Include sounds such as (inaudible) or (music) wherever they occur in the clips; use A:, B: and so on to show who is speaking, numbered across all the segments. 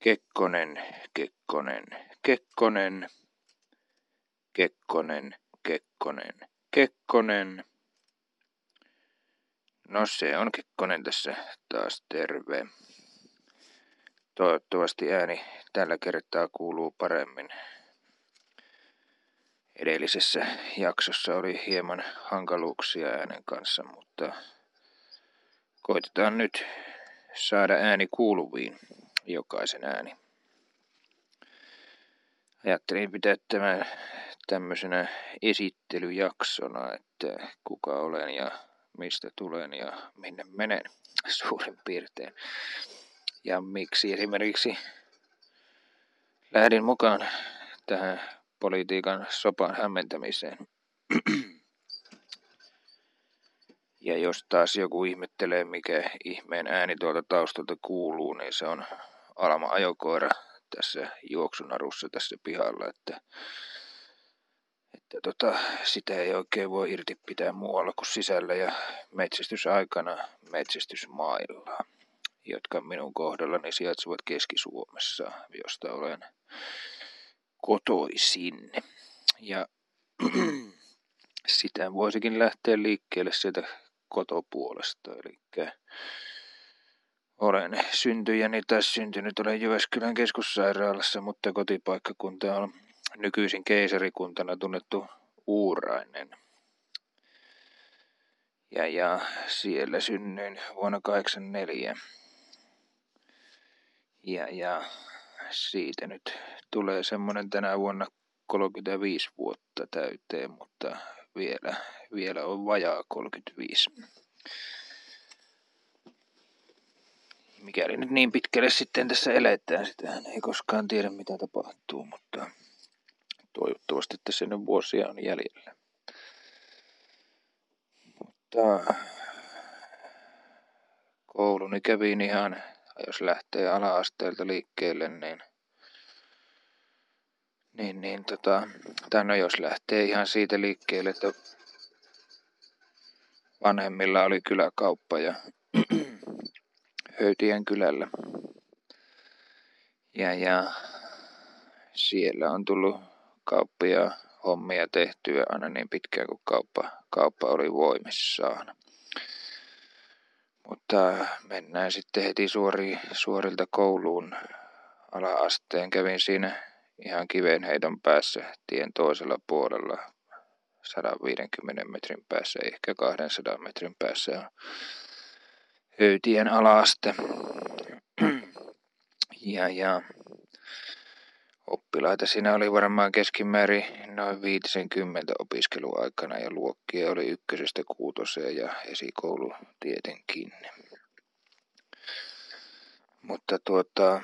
A: Kekkonen, Kekkonen, Kekkonen, Kekkonen, Kekkonen, Kekkonen. No se on Kekkonen tässä taas terve. Toivottavasti ääni tällä kertaa kuuluu paremmin. Edellisessä jaksossa oli hieman hankaluuksia äänen kanssa, mutta koitetaan nyt saada ääni kuuluviin, jokaisen ääni. Ajattelin pitää tämän tämmöisenä esittelyjaksona, että kuka olen ja mistä tulen ja minne menen (laughs) suurin piirtein. Ja miksi esimerkiksi lähdin mukaan tähän politiikan sopan hämmentämiseen. Ja jos taas joku ihmettelee, mikä ihmeen ääni tuolta taustalta kuuluu, niin se on Alma ajokoira tässä juoksunarussa tässä pihalla, että, että tota, sitä ei oikein voi irti pitää muualla kuin sisällä ja metsästysaikana metsästysmailla, jotka minun kohdallani sijaitsevat Keski-Suomessa, josta olen kotoisin. Ja (clears throat) sitä voisikin lähteä liikkeelle sieltä kotopuolesta. Eli olen syntyjäni tai syntynyt olen Jyväskylän keskussairaalassa, mutta kotipaikkakunta on nykyisin keisarikuntana tunnettu Uurainen. Ja, ja siellä synnyin vuonna 84. Ja, ja siitä nyt tulee semmoinen tänä vuonna 35 vuotta täyteen, mutta vielä, vielä on vajaa 35. Mikäli nyt niin pitkälle sitten tässä eletään, sitähän ei koskaan tiedä mitä tapahtuu, mutta toivottavasti tässä nyt vuosia on jäljellä. Mutta kouluni kävin ihan, jos lähtee ala-asteelta liikkeelle, niin niin, niin tota, tai no jos lähtee ihan siitä liikkeelle, että vanhemmilla oli kyläkauppa ja Höytien kylällä. Ja, ja siellä on tullut kauppia hommia tehtyä aina niin pitkään kuin kauppa, kauppa oli voimissaan. Mutta mennään sitten heti suori, suorilta kouluun ala-asteen. Kävin siinä ihan kivenheidon päässä tien toisella puolella 150 metrin päässä, ehkä 200 metrin päässä on Höytien alaaste. Ja, ja oppilaita siinä oli varmaan keskimäärin noin 50 opiskeluaikana ja luokkia oli ykkösestä kuutoseen ja esikoulu tietenkin. Mutta tuota,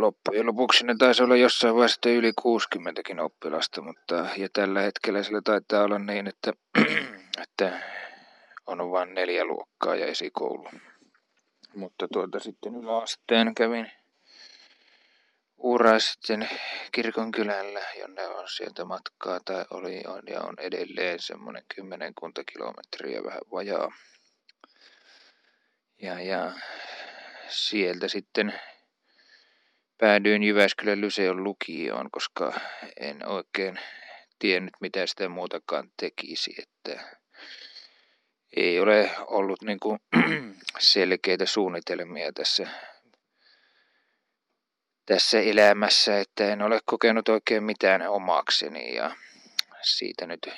A: loppujen lopuksi ne taisi olla jossain vaiheessa yli 60 oppilasta, mutta ja tällä hetkellä sillä taitaa olla niin, että, (clears throat) että on vain neljä luokkaa ja esikoulu. Mutta tuota sitten yläasteen kävin Uuraisten kirkon kylällä, jonne on sieltä matkaa tai oli on ja on edelleen semmoinen kymmenenkunta kilometriä vähän vajaa. Ja, ja sieltä sitten päädyin Jyväskylän Lyseon lukioon, koska en oikein tiennyt mitä sitä muutakaan tekisi, että ei ole ollut niin kuin (clears throat) selkeitä suunnitelmia tässä, tässä elämässä, että en ole kokenut oikein mitään omakseni ja siitä nyt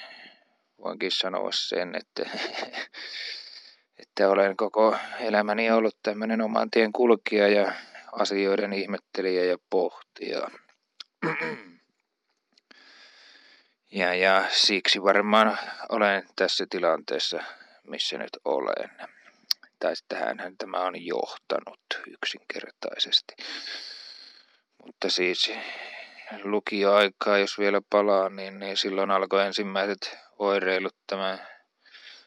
A: voinkin sanoa sen, että, (laughs) että olen koko elämäni ollut tämmöinen oman tien kulkija ja asioiden ihmettelijä ja pohtia. Ja, ja siksi varmaan olen tässä tilanteessa, missä nyt olen. Tai tähän tämä on johtanut yksinkertaisesti. Mutta siis lukioaikaa, jos vielä palaa, niin, niin silloin alkoi ensimmäiset oireilut tämä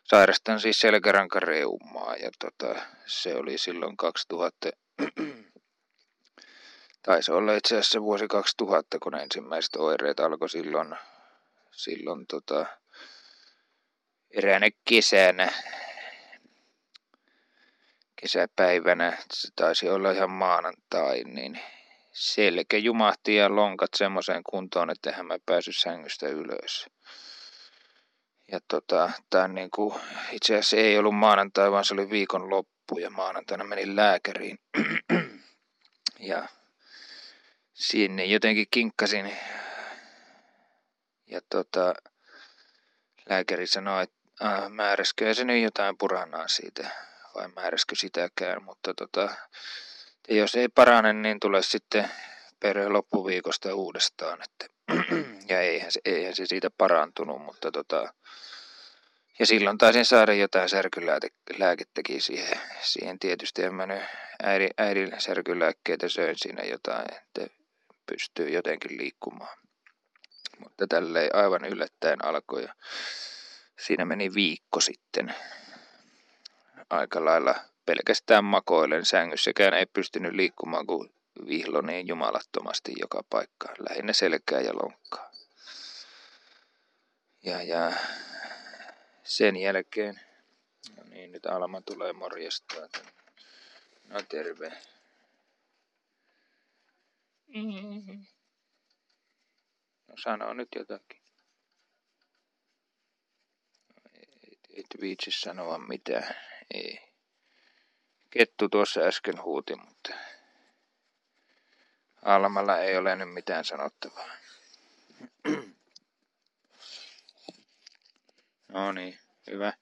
A: sairastan siis selkärankareumaa ja tota, se oli silloin 2000 Taisi olla itse asiassa vuosi 2000, kun ensimmäiset oireet alkoi silloin, silloin tota, eräänä kesänä. kesäpäivänä, se taisi olla ihan maanantai, niin selkä jumahti ja lonkat semmoiseen kuntoon, että hän mä päässyt sängystä ylös. Ja tota, tää niin kuin, itse asiassa ei ollut maanantai, vaan se oli viikon loppu ja maanantaina menin lääkäriin. (clears throat) ja sinne. Jotenkin kinkkasin. Ja tota, lääkäri sanoi, että äh, määräskö se nyt jotain puranaa siitä, vai määräskö sitäkään, mutta tota, jos ei parane, niin tulee sitten per loppuviikosta uudestaan, että (clears throat) ja eihän se, eihän se siitä parantunut, mutta tota, ja silloin taisin saada jotain särkylääkettäkin siihen, siihen tietysti en mä nyt äidin, äidin särkylääkkeitä söin siinä jotain, että pystyy jotenkin liikkumaan. Mutta tälleen aivan yllättäen alkoi siinä meni viikko sitten aika lailla pelkästään makoilen sängyssäkään ei pystynyt liikkumaan kuin vihlo niin jumalattomasti joka paikkaan, lähinnä selkää ja lonkkaa. Ja, ja sen jälkeen, no niin nyt Alma tulee morjestaa. No terve. No sano nyt jotakin. Et, et viitsi sanoa mitään. Ei. Kettu tuossa äsken huuti, mutta Almalla ei ole nyt mitään sanottavaa. No niin, hyvä.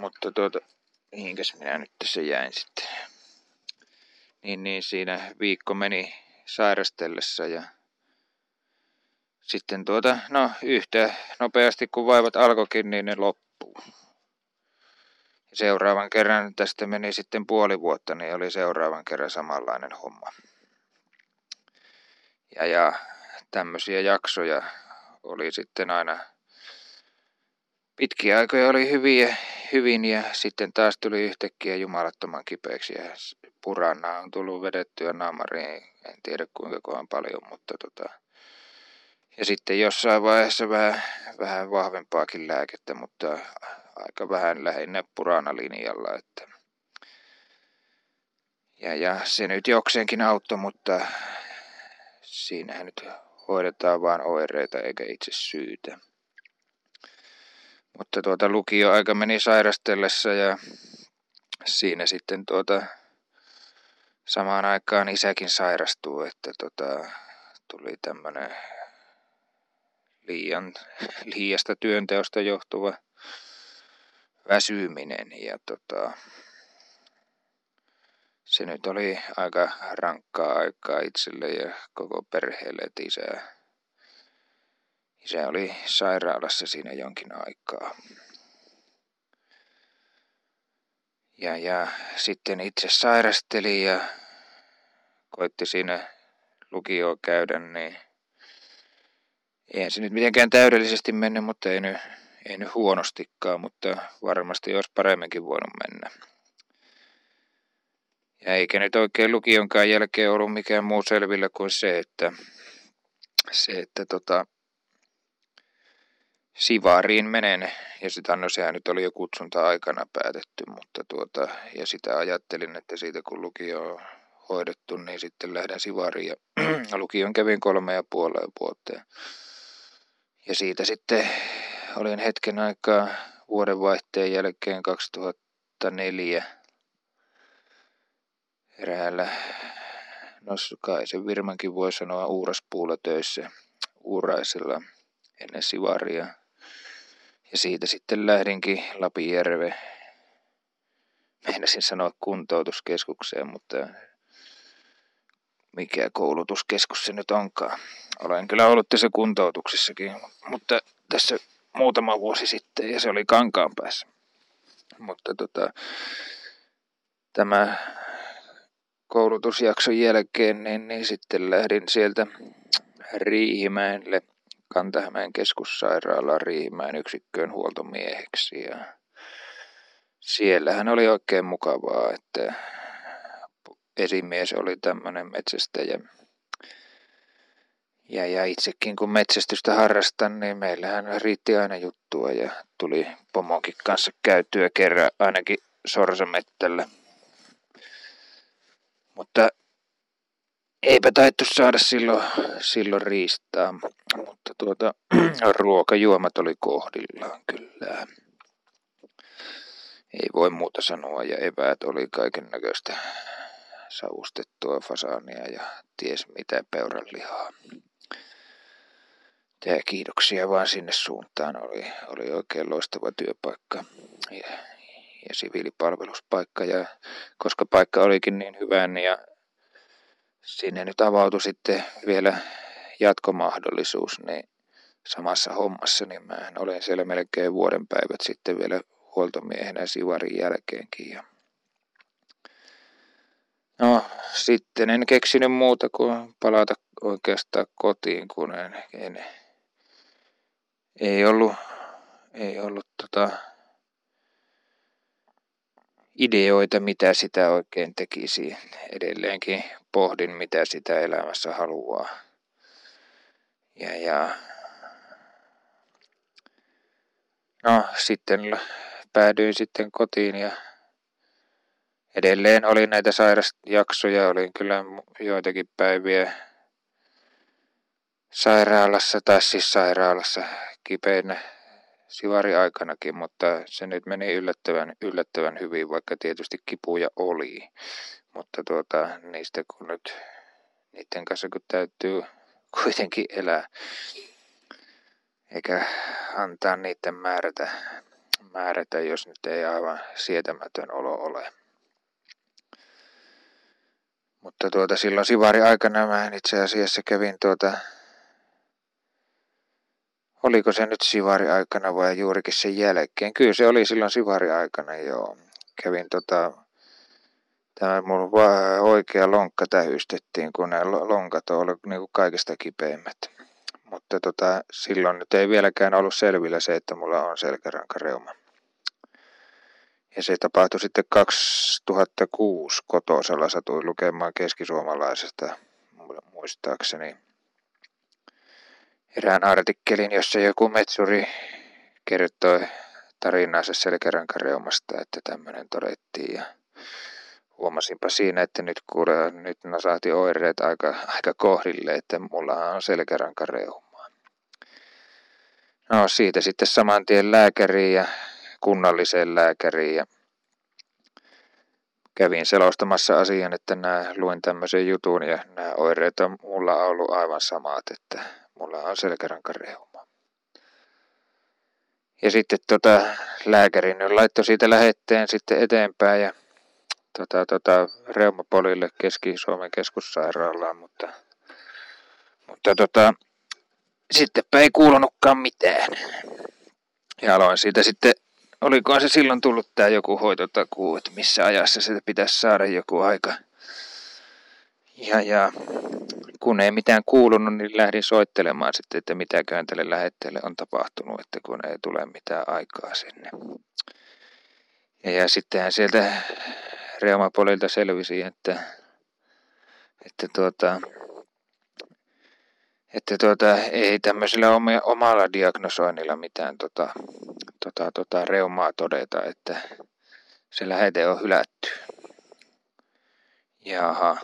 A: Mutta tuota, mihinkäs minä nyt tässä jäin sitten. Niin, niin siinä viikko meni sairastellessa ja sitten tuota, no yhtä nopeasti kun vaivat alkoikin, niin ne loppuu. Seuraavan kerran tästä meni sitten puoli vuotta, niin oli seuraavan kerran samanlainen homma. Ja, ja tämmöisiä jaksoja oli sitten aina pitkiä aikoja oli hyviä, hyvin ja sitten taas tuli yhtäkkiä jumalattoman kipeäksi ja purana on tullut vedettyä naamariin, en tiedä kuinka kohan paljon, mutta tota, ja sitten jossain vaiheessa vähän, vähän vahvempaakin lääkettä, mutta aika vähän lähinnä purana linjalla, että. Ja, ja se nyt jokseenkin auttoi, mutta siinähän nyt hoidetaan vain oireita eikä itse syytä. Mutta tuota lukio-aika meni sairastellessa ja siinä sitten tuota samaan aikaan isäkin sairastuu, että tota, tuli tämmöinen liian, (laughs) liiasta työnteosta johtuva väsyminen ja tota, se nyt oli aika rankkaa aikaa itselle ja koko perheelle, että isä, isä oli sairaalassa siinä jonkin aikaa. Ja, ja sitten itse sairasteli ja koitti siinä lukioa käydä, niin eihän se nyt mitenkään täydellisesti mennyt, mutta ei nyt, ei nyt huonostikaan, mutta varmasti olisi paremminkin voinut mennä. Ja eikä nyt oikein lukionkaan jälkeen ollut mikään muu selvillä kuin se, että, se, että tota, Sivariin menen, ja sitä, no sehän nyt oli jo kutsunta-aikana päätetty, mutta tuota, ja sitä ajattelin, että siitä kun lukio on hoidettu, niin sitten lähden Sivariin, ja (clears throat) lukion kävin kolme ja puoleen vuoteen. Ja siitä sitten olin hetken aikaa vuodenvaihteen jälkeen 2004 eräällä, no kai se Virmankin voi sanoa uuraspuulla töissä, uuraisella ennen Sivaria. Ja siitä sitten lähdinkin Lapijärve. Meinasin sanoa kuntoutuskeskukseen, mutta mikä koulutuskeskus se nyt onkaan. Olen kyllä ollut tässä kuntoutuksessakin, mutta tässä muutama vuosi sitten ja se oli kankaan päässä. Mutta tota, tämä koulutusjakson jälkeen, niin, niin sitten lähdin sieltä Riihimäelle, Kantahämeen keskussairaalaan Riihimäen yksikköön huoltomieheksi. Ja siellähän oli oikein mukavaa, että esimies oli tämmöinen metsästäjä. Ja, ja itsekin kun metsästystä harrastan, niin meillähän riitti aina juttua ja tuli pomonkin kanssa käytyä kerran ainakin sorsamettällä. Mutta eipä taittu saada silloin, silloin riistaa, mutta tuota, (clears throat) ruokajuomat oli kohdillaan kyllä. Ei voi muuta sanoa ja eväät oli kaiken näköistä savustettua fasaania ja ties mitä peuranlihaa. Ja kiitoksia vaan sinne suuntaan. Oli, oli oikein loistava työpaikka ja, ja siviilipalveluspaikka. Ja koska paikka olikin niin hyvä, niin ja sinne nyt avautui sitten vielä jatkomahdollisuus, niin samassa hommassa, niin mä olen siellä melkein vuoden päivät sitten vielä huoltomiehenä Sivarin jälkeenkin. Ja no, sitten en keksinyt muuta kuin palata oikeastaan kotiin, kun en, en ei ollut, ei ollut tota, ideoita, mitä sitä oikein tekisi. Edelleenkin pohdin, mitä sitä elämässä haluaa. Ja, ja no, sitten päädyin sitten kotiin ja edelleen oli näitä sairasjaksoja, olin kyllä joitakin päiviä sairaalassa, tai siis sairaalassa kipeänä aikanakin, mutta se nyt meni yllättävän, yllättävän hyvin, vaikka tietysti kipuja oli. Mutta tuota, niistä kun nyt, niiden kanssa kun täytyy (laughs) kuitenkin elää, eikä antaa niiden määrätä, määrätä, jos nyt ei aivan sietämätön olo ole. Mutta tuota, silloin Sivari aikana mä itse asiassa kävin tuota Oliko se nyt Sivari-aikana vai juurikin sen jälkeen? Kyllä se oli silloin Sivari-aikana, joo. Kävin tota, tämä mun oikea lonkka tähystettiin, kun nämä lonkat on ollut niin kuin kaikista kipeimmät. Mutta tota, silloin nyt ei vieläkään ollut selvillä se, että mulla on selkärankareuma. Ja se tapahtui sitten 2006 kotosalla, satuin lukemaan keskisuomalaisesta muistaakseni erään artikkelin, jossa joku metsuri kertoi tarinansa selkärankareumasta, että tämmöinen todettiin. Ja huomasinpa siinä, että nyt kuule, nyt nasahti oireet aika, aika kohdille, että mulla on selkärankareuma. No siitä sitten saman tien lääkäriin ja kunnalliseen lääkäriin ja kävin selostamassa asian, että nämä, luin tämmöisen jutun ja nämä oireet on mulla ollut aivan samat, että mulla on selkärankareuma. Ja sitten tota, lääkäri nyt laittoi siitä lähetteen sitten eteenpäin ja tota, tota, reumapolille Keski-Suomen keskussairaalaan, mutta, mutta tota, sittenpä ei kuulunutkaan mitään. Ja aloin siitä sitten, olikohan se silloin tullut tämä joku hoitotakuu, että missä ajassa se pitäisi saada joku aika. Ja, ja kun ei mitään kuulunut, niin lähdin soittelemaan sitten, että mitäköhän tälle lähetteelle on tapahtunut, että kun ei tule mitään aikaa sinne. Ja, ja sittenhän sieltä Reumapolilta selvisi, että, että, tuota, että tuota, ei tämmöisellä omalla diagnosoinnilla mitään tota, tota, tota, reumaa todeta, että se lähete on hylätty. Jaha,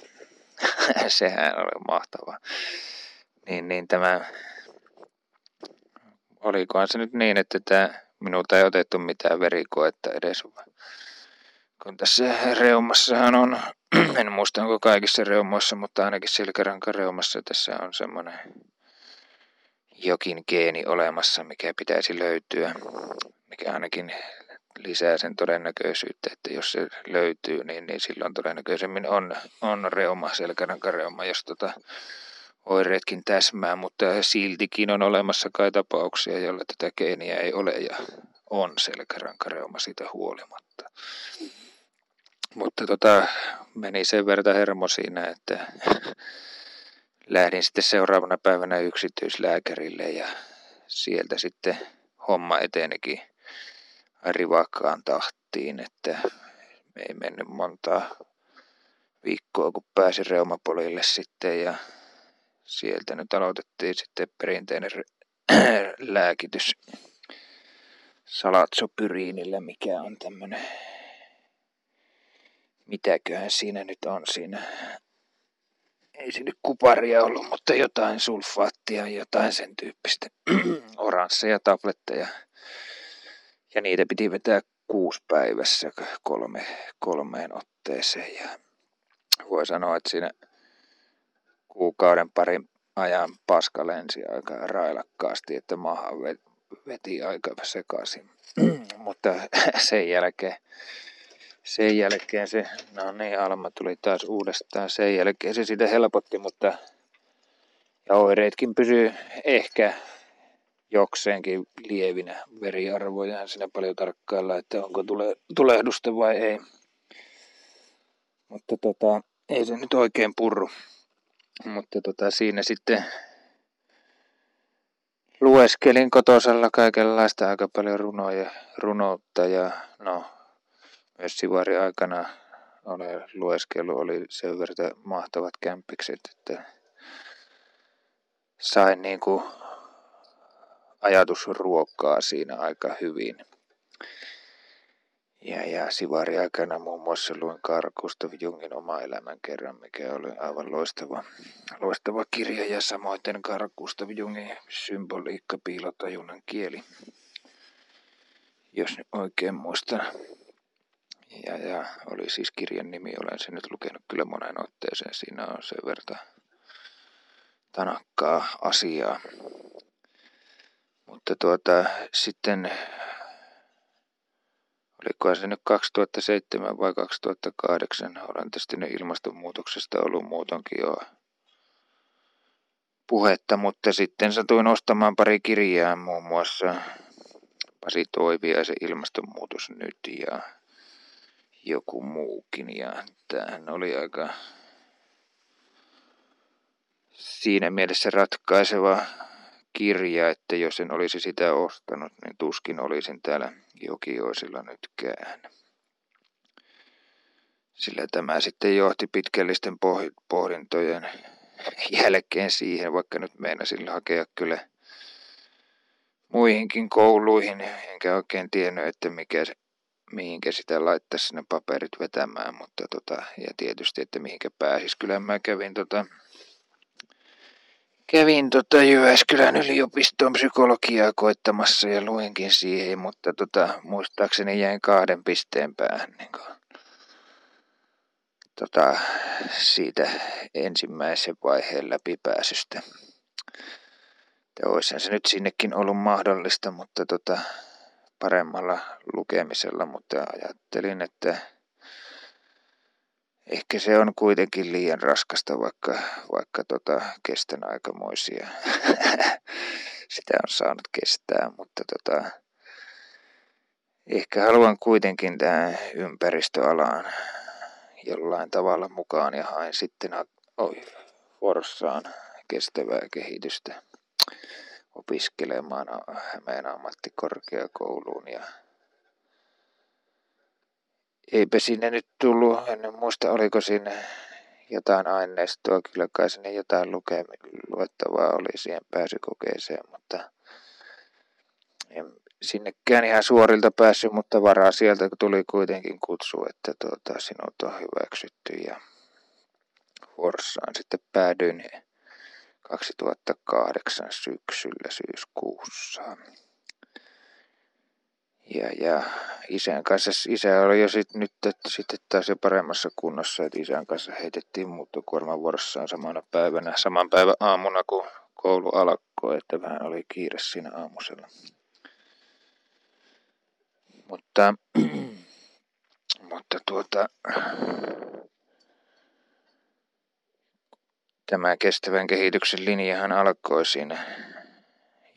A: (laughs) sehän oli mahtava. Niin, niin tämä, olikohan se nyt niin, että tämä, minulta ei otettu mitään verikoetta edes. Kun tässä reumassahan on, (clears throat) en muista onko kaikissa reumoissa, mutta ainakin selkärankan reumassa tässä on semmoinen jokin geeni olemassa, mikä pitäisi löytyä, mikä ainakin lisää sen todennäköisyyttä, että jos se löytyy, niin, niin silloin todennäköisemmin on, on reuma, selkärankareuma, jos tota oireetkin täsmää, mutta siltikin on olemassa kai tapauksia, joilla tätä geeniä ei ole ja on selkärankareuma siitä huolimatta. Mutta tota, meni sen verran hermo siinä, että lähdin sitten seuraavana päivänä yksityislääkärille ja sieltä sitten homma etenikin rivakkaan tahtiin, että me ei mennyt montaa viikkoa, kun pääsin reumapolille sitten ja sieltä nyt aloitettiin sitten perinteinen (clears throat) lääkitys salatsopyriinillä, mikä on tämmönen, mitäköhän siinä nyt on siinä. Ei siinä kuparia ollut, mutta jotain sulfaattia, jotain sen tyyppistä. (clears throat) Oransseja tabletteja. Ja niitä piti vetää kuusi päivässä kolme, kolmeen otteeseen. Ja voi sanoa, että siinä kuukauden parin ajan paska lensi aika railakkaasti, että maahan veti aika sekaisin. (clears throat) Mutta sen jälkeen, sen jälkeen se, no niin, Alma tuli taas uudestaan. Sen jälkeen se sitä helpotti, mutta ja oireetkin pysyy ehkä jokseenkin lievinä veriarvoja. Siinä paljon tarkkailla, että onko tule, tulehdusta vai ei. Mutta tota, ei se nyt oikein purru. Mutta tota, siinä sitten lueskelin kotosalla kaikenlaista aika paljon runoja, runoutta ja no, myös sivari aikana ole lueskelu oli sen verran mahtavat kämpikset, että sain niinku ajatusruokkaa siinä aika hyvin. Ja, ja sivari aikana muun muassa luin Carl Gustav Jungin oma elämän kerran, mikä oli aivan loistava, loistava kirja. Ja samoin Carl Gustav Jungin symboliikka, piilotajunnan kieli, jos nyt oikein muistan. Ja, ja oli siis kirjan nimi, olen sen nyt lukenut kyllä monen otteeseen. Siinä on se verta tanakkaa asiaa. Mutta tuota, sitten olikohan se nyt 2007 vai 2008, olen tästä nyt ilmastonmuutoksesta ollut muutonkin jo puhetta, mutta sitten satuin ostamaan pari kirjaa, muun muassa Pasi Toiviaisen ilmastonmuutos nyt ja joku muukin. Ja tämähän oli aika siinä mielessä ratkaiseva kirja, että jos en olisi sitä ostanut, niin tuskin olisin täällä Jokioisilla nytkään. Sillä tämä sitten johti pitkällisten pohdintojen jälkeen siihen, vaikka nyt meinasin hakea kyllä muihinkin kouluihin, enkä oikein tiennyt, että mikä, mihinkä sitä laittaisi sinne paperit vetämään, mutta tota, ja tietysti, että mihinkä pääsis. Kyllä mä kävin tota, kävin tota Jyväskylän yliopiston psykologiaa koittamassa ja luinkin siihen, mutta tota, muistaakseni jäin kahden pisteen päähän niin kuin, tota, siitä ensimmäisen vaiheen läpipääsystä. Olisihan se nyt sinnekin ollut mahdollista, mutta tota, paremmalla lukemisella, mutta ajattelin, että ehkä se on kuitenkin liian raskasta, vaikka, vaikka tota, kestän aikamoisia. (laughs) Sitä on saanut kestää, mutta tota, ehkä haluan kuitenkin tähän ympäristöalaan jollain tavalla mukaan ja hain sitten oi, Forssaan kestävää kehitystä opiskelemaan Hämeen ammattikorkeakouluun ja eipä sinne nyt tullut, en muista oliko sinne jotain aineistoa, kyllä kai sinne jotain luke, luettavaa oli siihen pääsykokeeseen, mutta en sinnekään ihan suorilta päässyt, mutta varaa sieltä tuli kuitenkin kutsu, että tuota, sinut on hyväksytty ja Forssaan sitten päädyin 2008 syksyllä syyskuussa. Ja, ja isän kanssa, isä oli jo sit, nyt että sitten taas jo paremmassa kunnossa, että isän kanssa heitettiin muuttokuorman vuorossaan samana päivänä, saman päivän aamuna, kun koulu alkoi, että vähän oli kiire siinä aamusella. Mutta, (clears throat) mutta tuota, tämä kestävän kehityksen linjahan alkoi siinä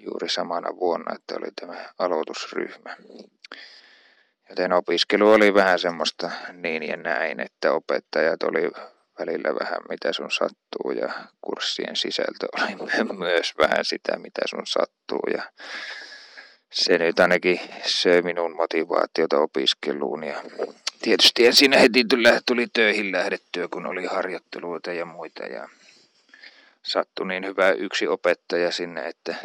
A: juuri samana vuonna, että oli tämä aloitusryhmä. Joten opiskelu oli vähän semmoista niin ja näin, että opettajat oli välillä vähän mitä sun sattuu ja kurssien sisältö oli (laughs) myös vähän sitä mitä sun sattuu ja se nyt ainakin söi minun motivaatiota opiskeluun ja tietysti ensin heti tuli töihin lähdettyä, kun oli harjoitteluita ja muita ja sattui niin hyvä yksi opettaja sinne, että,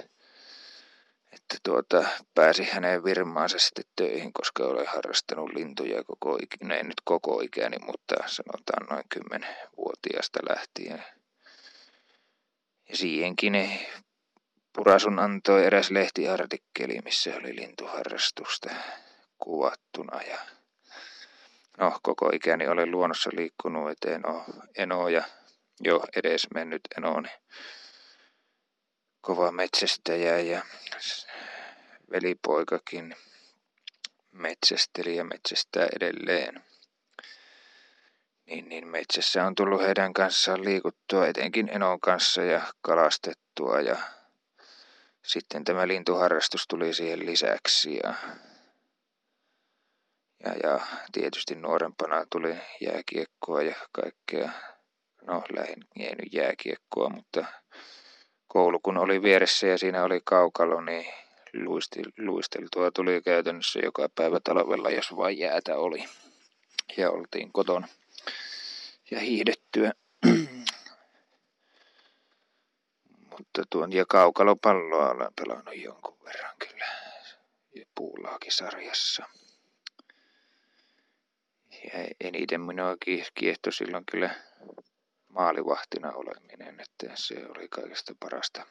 A: että tuota, pääsi häneen virmaansa sitten töihin, koska olen harrastanut lintuja koko ikäni, no ei nyt koko ikäni, mutta sanotaan noin kymmenvuotiaasta lähtien. Ja siihenkin Purasun antoi eräs lehtiartikkeli, missä oli lintuharrastusta kuvattuna ja no, koko ikäni olen luonnossa liikkunut, että en ole, en ole ja jo edes mennyt en ole kova metsästäjä ja velipoikakin metsästeli ja metsästää edelleen. Niin, niin metsässä on tullut heidän kanssaan liikuttua, etenkin Enon kanssa ja kalastettua ja sitten tämä lintuharrastus tuli siihen lisäksi ja, ja, ja tietysti nuorempana tuli jääkiekkoa ja kaikkea, no lähin ei nyt jääkiekkoa, mutta koulu kun oli vieressä ja siinä oli kaukalo, niin luisti, luisteltua tuli käytännössä joka päivä talvella, jos vain jäätä oli. Ja oltiin kotona ja hiihdettyä. (clears throat) Mutta tuon ja kaukalopalloa olen pelannut jonkun verran kyllä puulaakisarjassa. Ja eniten minua kiehtoi silloin kyllä maalivahtina oleminen, että se oli kaikesta parasta.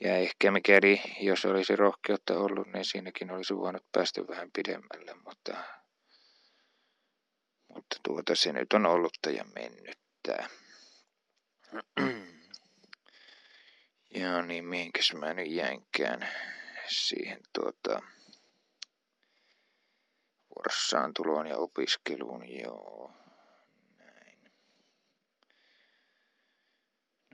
A: Ja ehkä mikäli, jos olisi rohkeutta ollut, niin siinäkin olisi voinut päästä vähän pidemmälle, mutta, mutta tuota se nyt on ollut ja mennyttää. (clears throat) Joo, niin mihinkäs mä nyt jänkään siihen tuota vuorossaan tuloon ja opiskeluun, joo.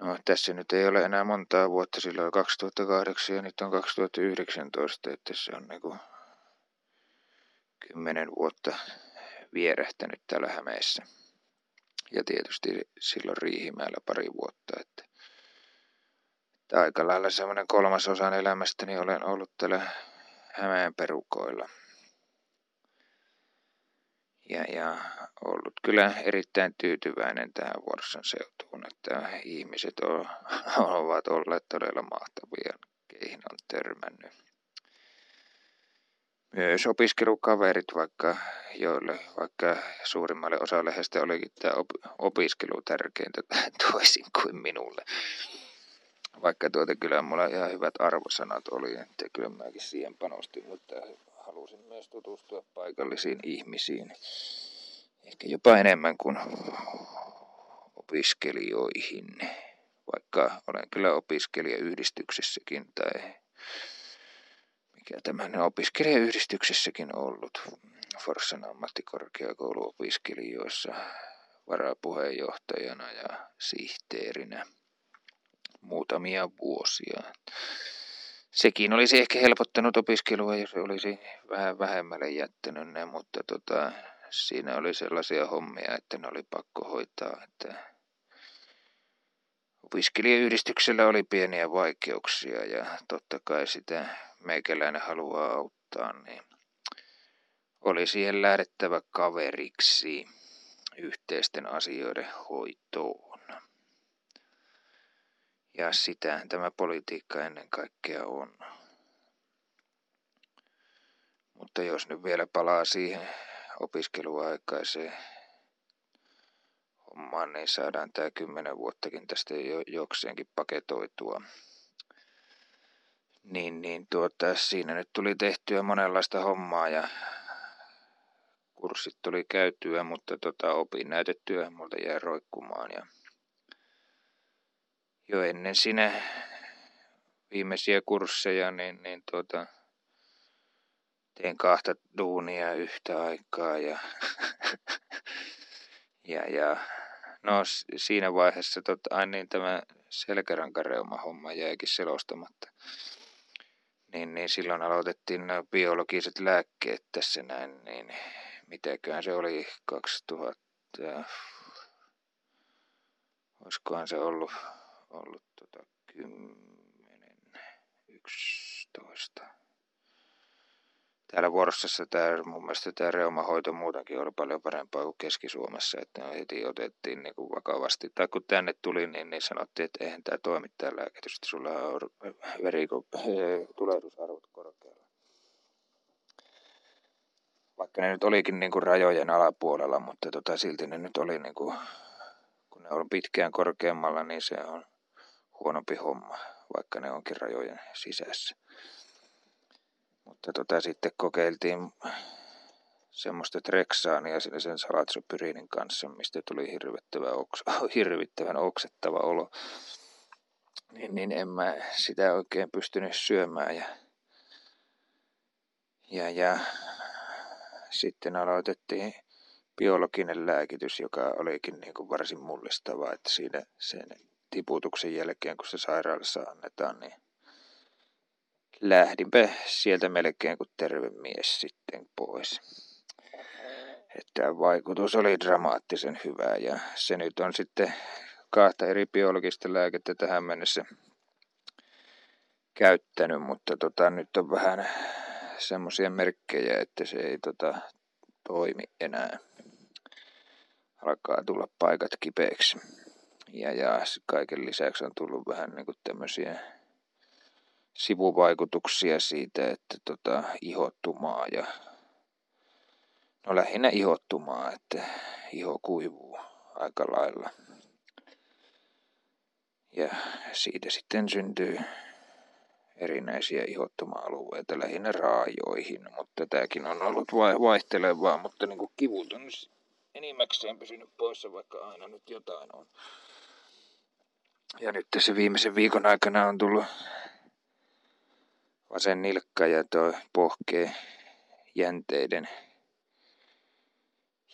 A: No tässä nyt ei ole enää montaa vuotta, silloin 2008 ja nyt on 2019, että se on niinku kymmenen vuotta vierähtänyt täällä Hämeessä. Ja tietysti silloin Riihimäellä pari vuotta, että että aika lailla semmoinen kolmasosan elämästäni olen ollut täällä Hämeen perukoilla. Ja, ja ollut kyllä erittäin tyytyväinen tähän Vuorsan seutuun, että ihmiset on, (laughs) ovat olleet todella mahtavia, keihin on törmännyt. Myös opiskelukaverit, vaikka joille, vaikka suurimmalle osalle heistä olikin tämä opiskelu tärkeintä (laughs) toisin kuin minulle vaikka tuota kyllä mulla ihan hyvät arvosanat oli, että kyllä mäkin siihen panostin, mutta halusin myös tutustua paikallisiin ihmisiin. Ehkä jopa enemmän kuin opiskelijoihin, vaikka olen kyllä opiskelijayhdistyksessäkin tai mikä tämän opiskelijayhdistyksessäkin ollut Forssan ammattikorkeakouluopiskelijoissa varapuheenjohtajana ja sihteerinä muutamia vuosia. Sekin olisi ehkä helpottanut opiskelua, jos olisi vähän vähemmälle jättänyt ne, mutta tota, siinä oli sellaisia hommia, että ne oli pakko hoitaa, että opiskelijayhdistyksellä oli pieniä vaikeuksia ja totta kai sitä meikäläinen haluaa auttaa, niin oli siihen lähdettävä kaveriksi yhteisten asioiden hoitoon. Ja sitä tämä politiikka ennen kaikkea on. Mutta jos nyt vielä palaa siihen opiskeluaikaiseen hommaan, niin saadaan tämä kymmenen vuottakin tästä jo jokseenkin paketoitua. Niin, niin tuota, siinä nyt tuli tehtyä monenlaista hommaa ja kurssit tuli käytyä, mutta tota, opin näytettyä multa jäi roikkumaan ja jo ennen sinä viimeisiä kursseja, niin, niin tuota, teen kahta duunia yhtä aikaa ja, (laughs) ja, ja no siinä vaiheessa tota, aina niin tämä selkärankareuma homma jäikin selostamatta. Niin, niin silloin aloitettiin nämä biologiset lääkkeet tässä näin, niin mitäköhän se oli 2000, olisikohan se ollut ollut tota 10, 11. täällä Vorssassa tämä, mun mielestä tämä reumahoito muutenkin oli paljon parempaa kuin Keski-Suomessa, että ne heti otettiin niin kuin vakavasti. Tai kun tänne tuli, niin, niin sanottiin, että eihän tämä toimi tämä lääkitys, että sulla on veriko, (clears throat) tulehdusarvot korkealla. Vaikka ne nyt olikin niin kuin rajojen alapuolella, mutta tota, silti ne nyt oli, niin kuin, kun ne on pitkään korkeammalla, niin se on huonompi homma, vaikka ne onkin rajojen sisässä. Mutta tota, sitten kokeiltiin semmoista treksaania sen salatsopyriinin kanssa, mistä tuli hirvittävä oks, (laughs) hirvittävän oksettava olo. Niin, niin en mä sitä oikein pystynyt syömään. Ja, ja, ja sitten aloitettiin biologinen lääkitys, joka olikin niin kuin varsin mullistava, että siinä sen tiputuksen jälkeen, kun se sairaalassa annetaan, niin lähdinpä sieltä melkein kuin terve mies sitten pois. Että vaikutus oli dramaattisen hyvä ja se nyt on sitten kahta eri biologista lääkettä tähän mennessä käyttänyt, mutta tota, nyt on vähän semmoisia merkkejä, että se ei tota, toimi enää. Alkaa tulla paikat kipeäksi. Ja, ja kaiken lisäksi on tullut vähän niin kuin tämmöisiä sivuvaikutuksia siitä, että tota, ihottumaa ja no lähinnä ihottumaa, että iho kuivuu aika lailla. Ja siitä sitten syntyy erinäisiä ihottuma-alueita lähinnä raajoihin, mutta tämäkin on ollut vaihtelevaa, mutta niin kuin kivut on enimmäkseen pysynyt poissa, vaikka aina nyt jotain on. Ja nyt tässä viimeisen viikon aikana on tullut vasen nilkka ja tuo pohkee jänteiden,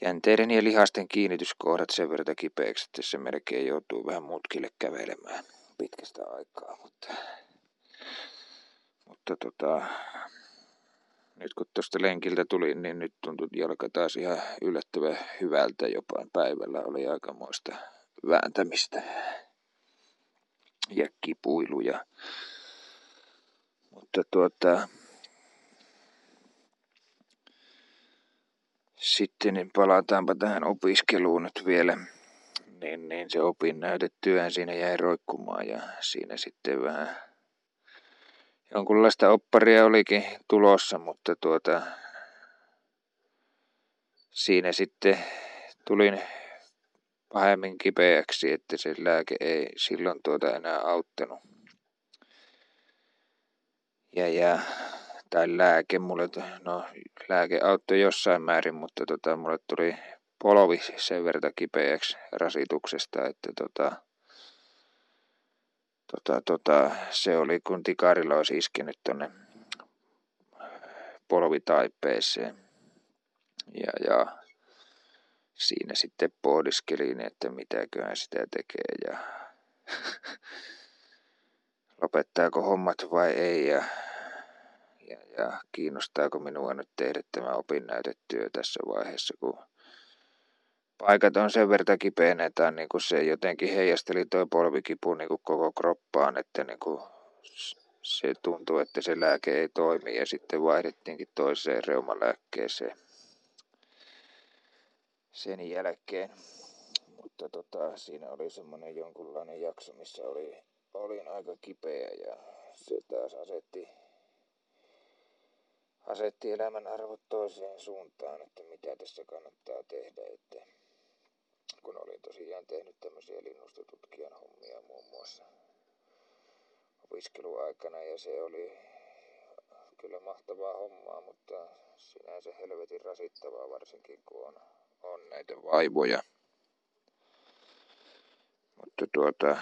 A: jänteiden ja lihasten kiinnityskohdat sen verran kipeäksi, että se melkein joutuu vähän mutkille kävelemään pitkästä aikaa. Mutta, mutta tota, nyt kun tuosta lenkiltä tuli, niin nyt tuntui jalka taas ihan yllättävän hyvältä jopa päivällä. Oli aikamoista vääntämistä ja kipuiluja. Mutta tuota, sitten niin palataanpa tähän opiskeluun nyt vielä. Niin, niin se opinnäytetyöhän siinä jäi roikkumaan ja siinä sitten vähän jonkunlaista opparia olikin tulossa, mutta tuota, siinä sitten tulin pahemmin kipeäksi, että se lääke ei silloin tuota enää auttanut ja, ja tai lääke, mulle, no lääke auttoi jossain määrin, mutta tota, mulle tuli polvi sen verran kipeäksi rasituksesta, että tota, tota, tota, se oli kun tikarilla olisi iskenyt tonne polvitaippeeseen. Ja, ja siinä sitten pohdiskelin, että mitäköhän sitä tekee ja (laughs) lopettaako hommat vai ei ja, ja, ja kiinnostaako minua nyt tehdä tämä opinnäytetyö tässä vaiheessa, kun paikat on sen verran kipeänä, että niin kuin se jotenkin heijasteli tuo polvikipu niin kuin koko kroppaan, että niin kuin se tuntuu, että se lääke ei toimi ja sitten vaihdettiinkin toiseen reumalääkkeeseen sen jälkeen. Mutta tota, siinä oli semmoinen jonkunlainen jakso, missä oli olin aika kipeä ja se taas asetti, asetti elämän arvot toiseen suuntaan, että mitä tässä kannattaa tehdä, että kun olin tosiaan tehnyt tämmöisiä linnustotutkijan hommia muun muassa opiskeluaikana ja se oli kyllä mahtavaa hommaa, mutta sinänsä helvetin rasittavaa varsinkin kun on, on näitä vaivoja. Mutta tuota,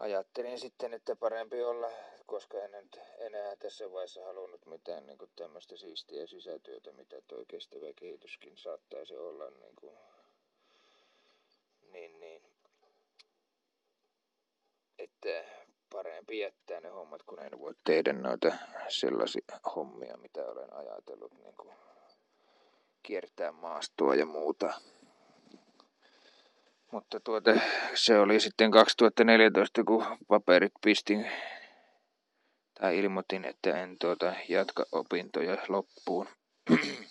A: ajattelin sitten, että parempi olla, koska en nyt enää tässä vaiheessa halunnut mitään niin kuin tämmöistä siistiä sisätyötä, mitä tuo kestävä kehityskin saattaisi olla. Niin, kuin, niin, niin että parempi jättää ne hommat, kun en voi tehdä noita sellaisia hommia, mitä olen ajatellut, niin kuin kiertää maastoa ja muuta. Mutta tuota, se oli sitten 2014, kun paperit pistin, tai ilmoitin, että en tuota jatka opintoja loppuun. (clears throat)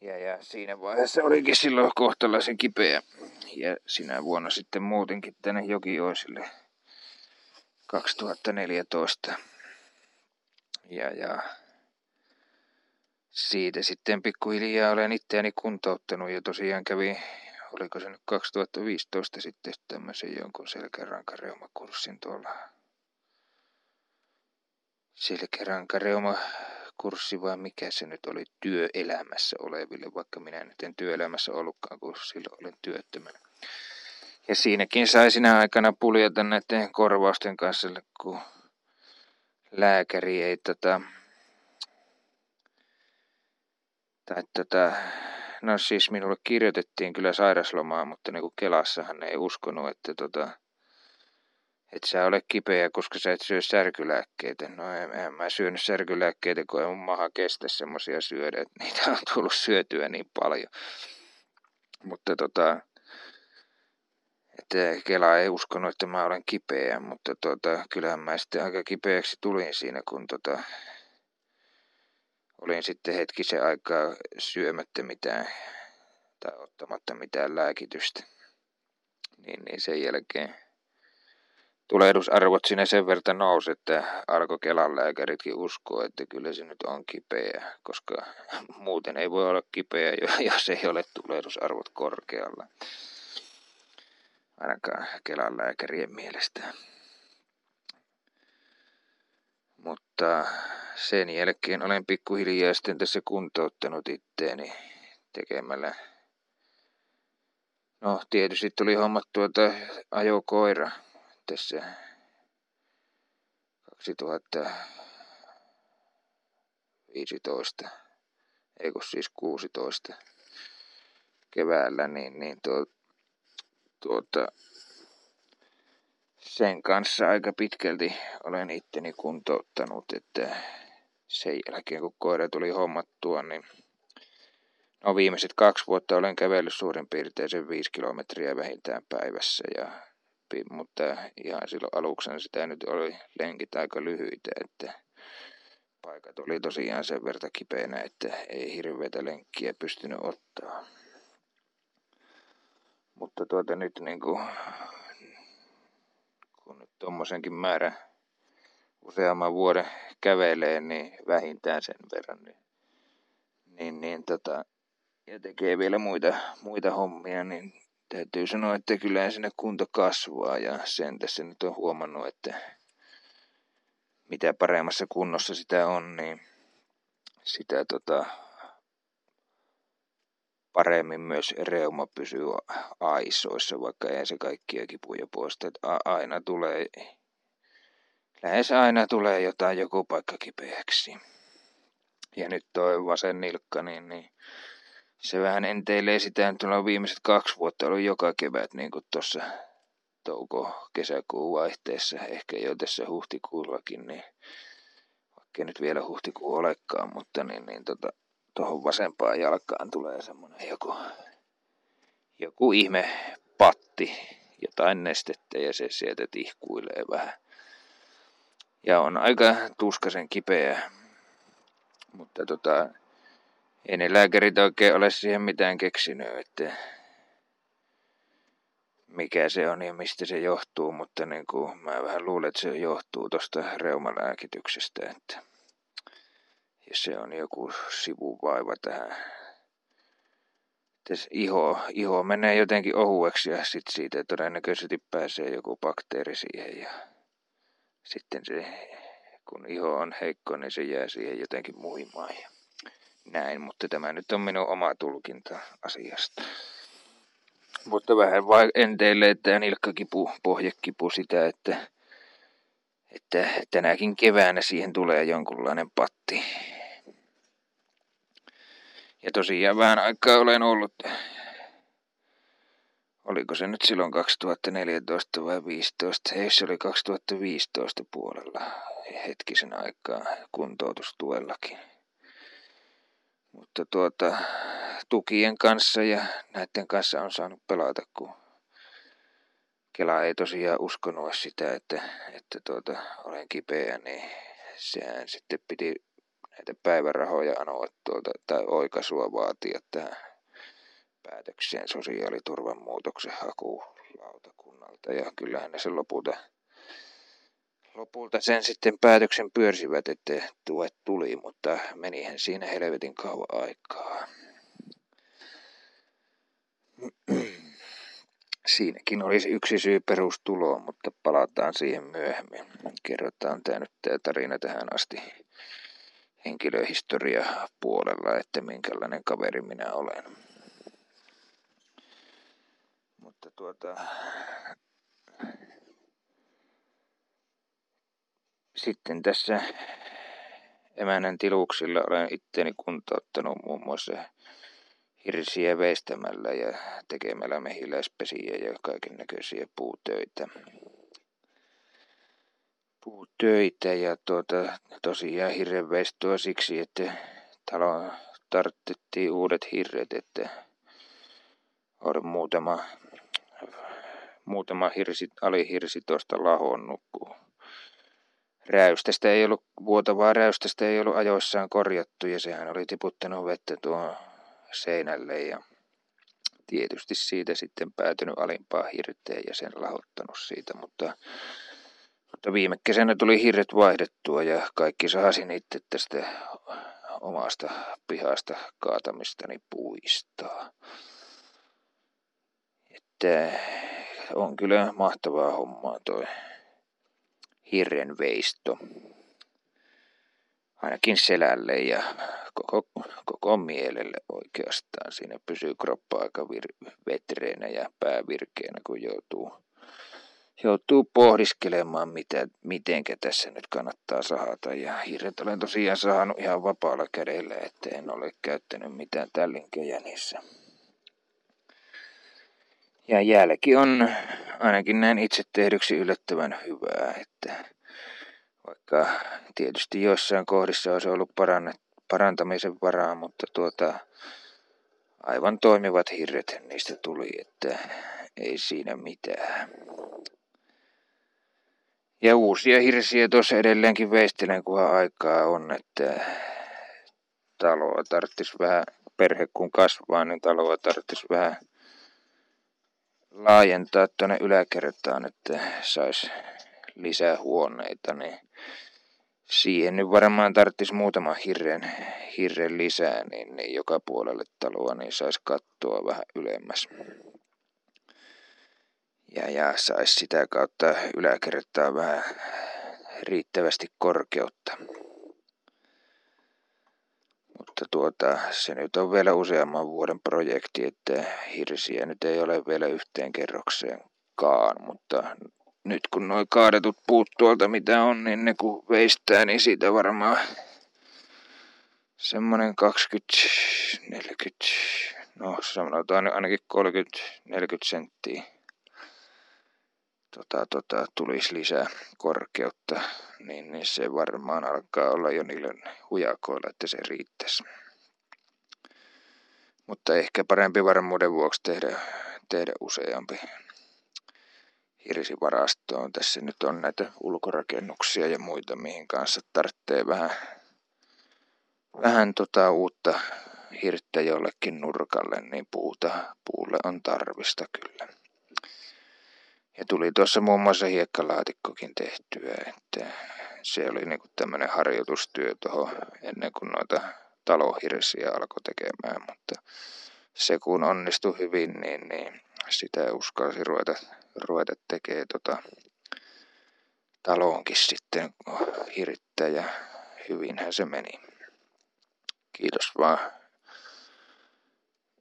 A: ja, ja siinä vaiheessa olikin silloin kohtalaisen kipeä. Ja sinä vuonna sitten muutenkin tänne Jokioisille 2014. Ja, ja siitä sitten pikkuhiljaa olen itseäni kuntouttanut ja tosiaan kävi, oliko se nyt 2015 sitten tämmöisen jonkun selkärankareumakurssin tuolla selkärankareuma kurssi vai mikä se nyt oli työelämässä oleville, vaikka minä nyt en työelämässä ollutkaan, kun silloin olin työttömänä. Ja siinäkin sai sinä aikana puljata näiden korvausten kanssa, kun lääkäri ei tota, tai tota, no siis minulle kirjoitettiin kyllä sairaslomaa, mutta niin kuin Kelassahan ei uskonut, että tota, et sä ole kipeä, koska sä et syö särkylääkkeitä. No en, en mä syönyt särkylääkkeitä, kun ei mun maha kestä semmosia syödä, että niitä on tullut syötyä niin paljon. Mutta tota, että Kela ei uskonut, että mä olen kipeä, mutta tota, kyllähän mä sitten aika kipeäksi tulin siinä, kun tota, olin sitten hetkisen aikaa syömättä mitään tai ottamatta mitään lääkitystä. Niin, niin sen jälkeen tulehdusarvot sinne sen verran nousi, että alkoi Kelan lääkäritkin uskoa, että kyllä se nyt on kipeä, koska (laughs) muuten ei voi olla kipeä, (laughs) jos ei ole tulehdusarvot korkealla. Ainakaan Kelan lääkärien mielestä. Mutta sen jälkeen olen pikkuhiljaa sitten tässä kuntouttanut itteeni tekemällä. No tietysti tuli hommattua tuota ajokoira tässä 2015, eikö siis 16 keväällä, niin, niin tuo, tuota, sen kanssa aika pitkälti olen itteni kuntouttanut, että sen jälkeen kun koira tuli hommattua, niin no viimeiset kaksi vuotta olen kävellyt suurin piirtein sen viisi kilometriä vähintään päivässä ja mutta ihan silloin aluksi sitä nyt oli lenkit aika lyhyitä, että paikat oli tosiaan sen verta kipeänä, että ei hirveätä lenkkiä pystynyt ottaa. Mutta tuota nyt niin kuin, kun nyt tommosenkin määrä useamman vuoden kävelee, niin vähintään sen verran, niin, niin, niin tota, ja tekee vielä muita, muita hommia, niin täytyy sanoa, että kyllä sinne kunto kasvaa ja sen tässä nyt on huomannut, että mitä paremmassa kunnossa sitä on, niin sitä tota, paremmin myös reuma pysyy aisoissa, vaikka ei se kaikkia kipuja poista. Aina tulee, lähes aina tulee jotain joku paikka kipeäksi. Ja nyt toi vasen nilkka, niin, niin se vähän enteilee sitä, että on viimeiset kaksi vuotta ollut joka kevät niin kuin tuossa touko-kesäkuun vaihteessa, ehkä jo tässä huhtikuullakin, niin vaikka nyt vielä huhtikuu olekaan, mutta niin, niin tota, tuohon vasempaan jalkaan tulee semmoinen joku, joku ihme patti, jotain nestettä ja se sieltä tihkuilee vähän. Ja on aika tuskasen kipeä, mutta tota, ei ne lääkärit oikein ole siihen mitään keksinyt, että mikä se on ja mistä se johtuu, mutta niin kuin mä vähän luulen, että se johtuu tuosta reumalääkityksestä, että ja se on joku sivuvaiva tähän. Tässä iho, iho menee jotenkin ohueksi ja sitten siitä todennäköisesti pääsee joku bakteeri siihen ja sitten se, kun iho on heikko, niin se jää siihen jotenkin muhimaan. Ja näin, mutta tämä nyt on minun oma tulkinta asiasta. Mutta vähän vai enteille, että nilkkakipu, pohjekipu sitä, että, että tänäkin keväänä siihen tulee jonkunlainen patti. Ja tosiaan vähän aikaa olen ollut, oliko se nyt silloin 2014 vai 2015, ei se oli 2015 puolella hetkisen aikaa kuntoutustuellakin. Mutta tuota, tukien kanssa ja näiden kanssa on saanut pelata, kun Kela ei tosiaan uskonut sitä, että, että tuota, olen kipeä, niin sehän sitten piti näitä päivärahoja anoa tuolta, tai oikaisua vaatia tähän päätökseen sosiaaliturvan muutoksen hakulautakunnalta. Ja kyllähän ne sen lopulta, lopulta sen sitten päätöksen pyörsivät, että tuet tuli, mutta menihän siinä helvetin kauan aikaa. Siinäkin olisi yksi syy perustuloon, mutta palataan siihen myöhemmin. Kerrotaan tämä nyt tämä tarina tähän asti henkilöhistoria puolella, että minkälainen kaveri minä olen. Mutta tuota, sitten tässä emännän tiluksilla olen itteeni kuntouttanut muun muassa hirsiä veistämällä ja tekemällä mehiläispesiä ja kaiken näköisiä puutöitä. Puutöitä ja tuota, tosiaan hirrenveistoa siksi, että talo tarttettiin uudet hirret, että oli muutama, muutama hirsi, alihirsi tuosta lahonnut, kun räystästä ei ollut, vuotavaa räystästä ei ollut ajoissaan korjattu ja sehän oli tiputtanut vettä tuohon seinälle ja tietysti siitä sitten päätynyt alimpaa hirteen ja sen lahottanut siitä, mutta, mutta viime kesänä tuli hirret vaihdettua ja kaikki saasin itse tästä omasta pihasta kaatamistani puistaa. Että on kyllä mahtavaa hommaa toi hirrenveisto ainakin selälle ja koko, koko mielelle oikeastaan. Siinä pysyy kroppa aika vir- vetreenä ja pää virkeänä, kun joutuu, joutuu pohdiskelemaan, mitä, mitenkä tässä nyt kannattaa sahata. Ja hirret olen tosiaan saanut ihan vapaalla kädellä, että en ole käyttänyt mitään tällinkejä niissä. Ja jälki on ainakin näin itse tehdyksi yllättävän hyvää, että vaikka tietysti joissain kohdissa olisi ollut parannet, parantamisen varaa, mutta tuota, aivan toimivat hirret niistä tuli, että ei siinä mitään. Ja uusia hirsiä tuossa edelleenkin veistelen, kunhan aikaa on, että taloa tarvitsisi vähän, perhe kun kasvaa, niin taloa tarvitsisi vähän laajentaa tuonne yläkertaan, että saisi lisää huoneita, niin siihen nyt varmaan tarvitsisi muutama hirren, hirren lisää, niin, niin joka puolelle taloa niin saisi kattoa vähän ylemmäs. Ja, ja saisi sitä kautta yläkertaa vähän riittävästi korkeutta. Mutta tuota, se nyt on vielä useamman vuoden projekti, että hirsiä nyt ei ole vielä yhteen kerrokseenkaan, mutta nyt kun noin kaadetut puut tuolta mitä on, niin ne kun veistää, niin siitä varmaan semmonen 20, 40, no sanotaan ainakin 30-40 senttiä tota, tota, tulisi lisää korkeutta, niin, niin se varmaan alkaa olla jo niille hujakoilla, että se riittäisi. Mutta ehkä parempi varmuuden vuoksi tehdä, tehdä useampi hirsivarastoon. Tässä nyt on näitä ulkorakennuksia ja muita, mihin kanssa tarvitsee vähän, vähän tota uutta hirttä jollekin nurkalle, niin puuta, puulle on tarvista kyllä. Ja tuli tuossa muun muassa hiekkalaatikkokin tehtyä, että se oli niinku tämmöinen harjoitustyö tuohon ennen kuin noita talohirsiä alkoi tekemään, mutta se kun onnistui hyvin, niin, niin sitä uskalsi ruveta, ruveta tekemään tota, taloonkin sitten hirttä ja hyvinhän se meni. Kiitos vaan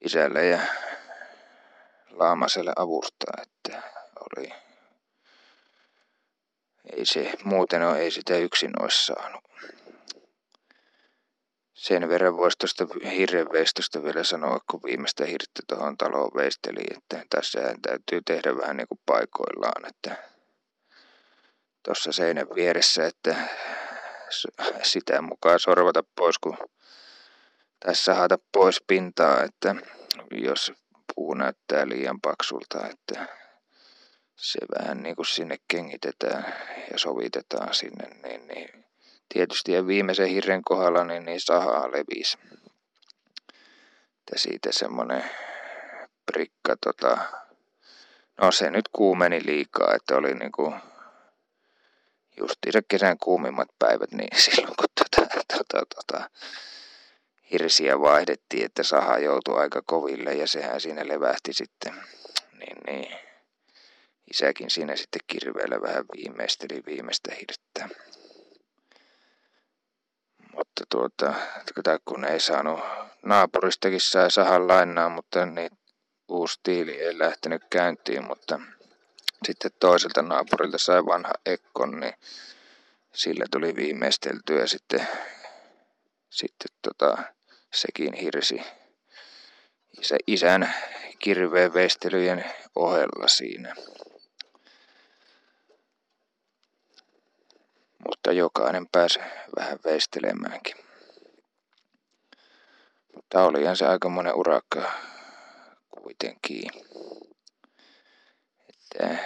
A: isälle ja Laamaselle avusta, että oli. Ei se muuten ole, ei sitä yksin olisi saanut. Sen verran voisi tuosta hirrenveistosta vielä sanoa, kun viimeistä hirttä tuohon taloon veisteli, että tässä täytyy tehdä vähän niin kuin paikoillaan, että tuossa seinän vieressä, että sitä mukaan sorvata pois, kun tässä haata pois pintaa, että jos puu näyttää liian paksulta, että se vähän niin kuin sinne kengitetään ja sovitetaan sinne, niin, niin tietysti ja viimeisen hirren kohdalla niin, niin sahaa levisi. Ja siitä semmonen prikka tota, no se nyt kuumeni liikaa, että oli niinku justiinsa kesän kuumimmat päivät, niin (laughs) silloin kun tota, tota, tota, hirsiä vaihdettiin, että saha joutui aika koville ja sehän siinä levähti sitten, niin, niin isäkin siinä sitten kirveellä vähän viimeisteli viimeistä hirttä. Mutta tuota, kun ei saanut naapuristakin sai sahan lainaa, mutta niin uusi tiili ei lähtenyt käyntiin, mutta sitten toiselta naapurilta sai vanha ekkon, niin sillä tuli viimeisteltyä sitten, sitten tota, sekin hirsi isä, isän kirveen veistelyjen ohella siinä. Mutta jokainen pääsi vähän veistelemäänkin. Mutta olihan se aika monen urakka kuitenkin. Että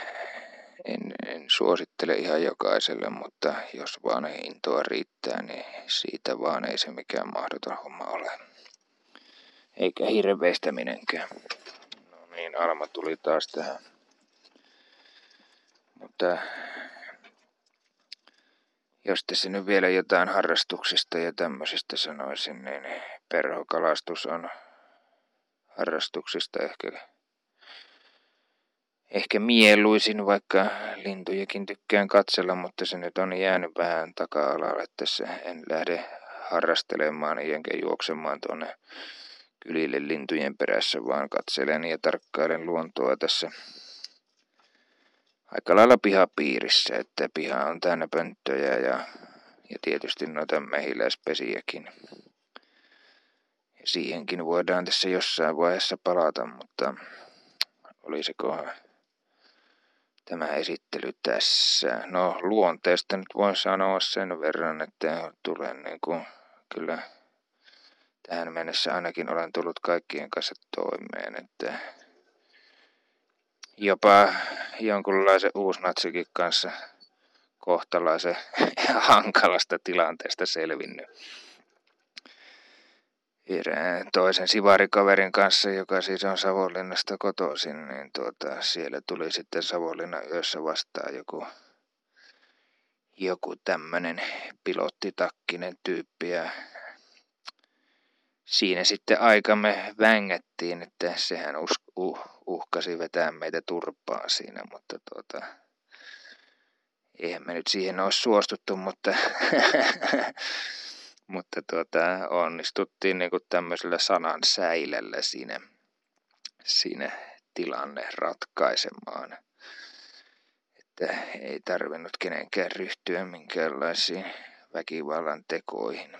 A: en, en suosittele ihan jokaiselle, mutta jos vaan intoa riittää, niin siitä vaan ei se mikään mahdoton homma ole. Eikä hirveistäminenkään. No niin, Alma tuli taas tähän. Mutta jos tässä nyt vielä jotain harrastuksista ja tämmöisistä sanoisin, niin perhokalastus on harrastuksista ehkä, ehkä mieluisin, vaikka lintujakin tykkään katsella, mutta se nyt on jäänyt vähän taka-alalle tässä. En lähde harrastelemaan enkä juoksemaan tuonne kylille lintujen perässä, vaan katselen ja tarkkailen luontoa tässä aika lailla pihapiirissä, että piha on täynnä pönttöjä ja, ja tietysti noita mehiläispesiäkin. Siihenkin voidaan tässä jossain vaiheessa palata, mutta olisiko tämä esittely tässä. No luonteesta nyt voin sanoa sen verran, että tulen niin kuin, kyllä tähän mennessä ainakin olen tullut kaikkien kanssa toimeen, että jopa jonkunlaisen uusnatsikin kanssa kohtalaisen (laughs) hankalasta tilanteesta selvinnyt. Erään toisen sivarikaverin kanssa, joka siis on Savonlinnasta kotoisin, niin tuota, siellä tuli sitten Savonlinnan yössä vastaan joku, joku tämmöinen pilottitakkinen tyyppi ja siinä sitten aikamme vängättiin, että sehän us, uh, uhkasi vetää meitä turpaan siinä, mutta tuota, eihän me nyt siihen olisi suostuttu, mutta (laughs) mutta tuota, onnistuttiin niin kuin tämmöisellä sanan säilellä siinä, siinä tilanne ratkaisemaan. Että ei tarvinnut kenenkään ryhtyä minkäänlaisiin väkivallan tekoihin.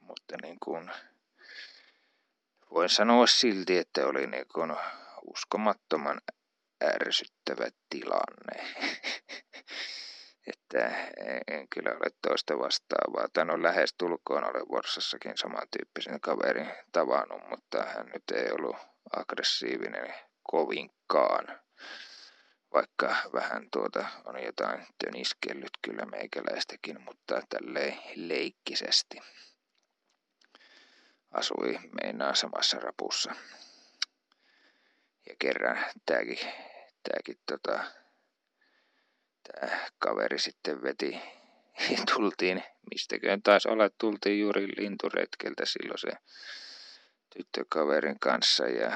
A: Mutta niin kuin, voin sanoa silti, että oli niin kuin uskomattoman ärsyttävä tilanne. (laughs) että en kyllä ole toista vastaavaa. Tai no lähes tulkoon olen Vorsassakin samantyyppisen kaverin tavannut, mutta hän nyt ei ollut aggressiivinen kovinkaan. Vaikka vähän tuota on jotain töniskellyt kyllä meikäläistäkin, mutta tälleen leikkisesti. Asui meinaa samassa rapussa. Ja kerran tääkin, tääkin tota, tämä kaveri sitten veti (laughs) tultiin, mistäköön taas olla, tultiin juuri linturetkeltä silloin se tyttökaverin kanssa ja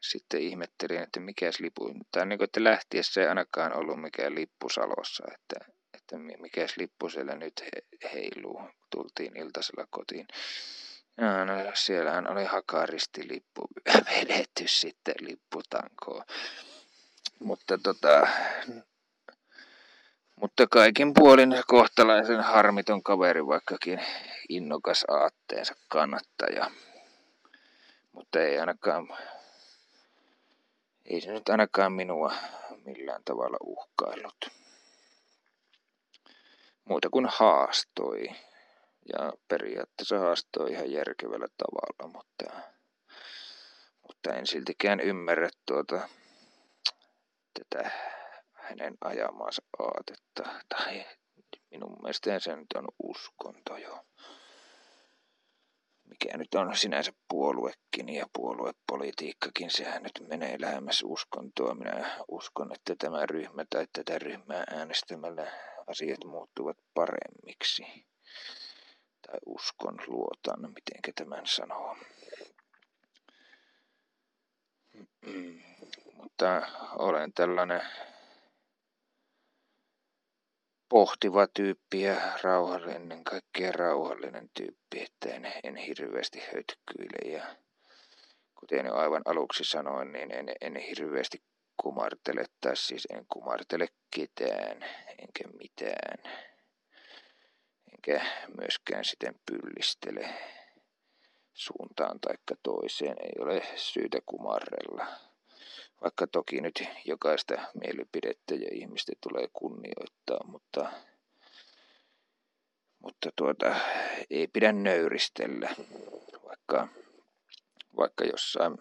A: sitten ihmettelin, että mikäs lipu, tai niin kuin, että lähtiessä ei ainakaan ollut mikään lippu Salossa, että, että mikäs lippu siellä nyt he, heiluu, tultiin iltasella kotiin. No, no siellähän oli hakaristilippu (laughs) vedetty sitten lipputankoon. Mutta tota, mutta kaikin puolin kohtalaisen harmiton kaveri, vaikkakin innokas aatteensa kannattaja. Mutta ei ainakaan, ei se nyt ainakaan minua millään tavalla uhkaillut. Muuta kuin haastoi. Ja periaatteessa haastoi ihan järkevällä tavalla, mutta, mutta en siltikään ymmärrä tuota, tätä hänen ajamaansa aatetta. Tai minun mielestäni se nyt on uskonto jo. Mikä nyt on sinänsä puoluekin ja puoluepolitiikkakin, sehän nyt menee lähemmäs uskontoa. Minä uskon, että tämä ryhmä tai tätä ryhmää äänestämällä asiat muuttuvat paremmiksi. Tai uskon, luotan, miten tämän sanoo. Mutta olen tällainen pohtiva tyyppi ja rauhallinen, kaikkea rauhallinen tyyppi, että en, en hirveästi hötkyile. Ja kuten jo aivan aluksi sanoin, niin en, en hirveästi kumartele, tai siis en kumartele ketään, enkä mitään, enkä myöskään sitten pyllistele suuntaan taikka toiseen, ei ole syytä kumarrella. Vaikka toki nyt jokaista mielipidettä ja ihmistä tulee kunnioittaa, mutta, mutta tuota, ei pidä nöyristellä, vaikka, vaikka jossain,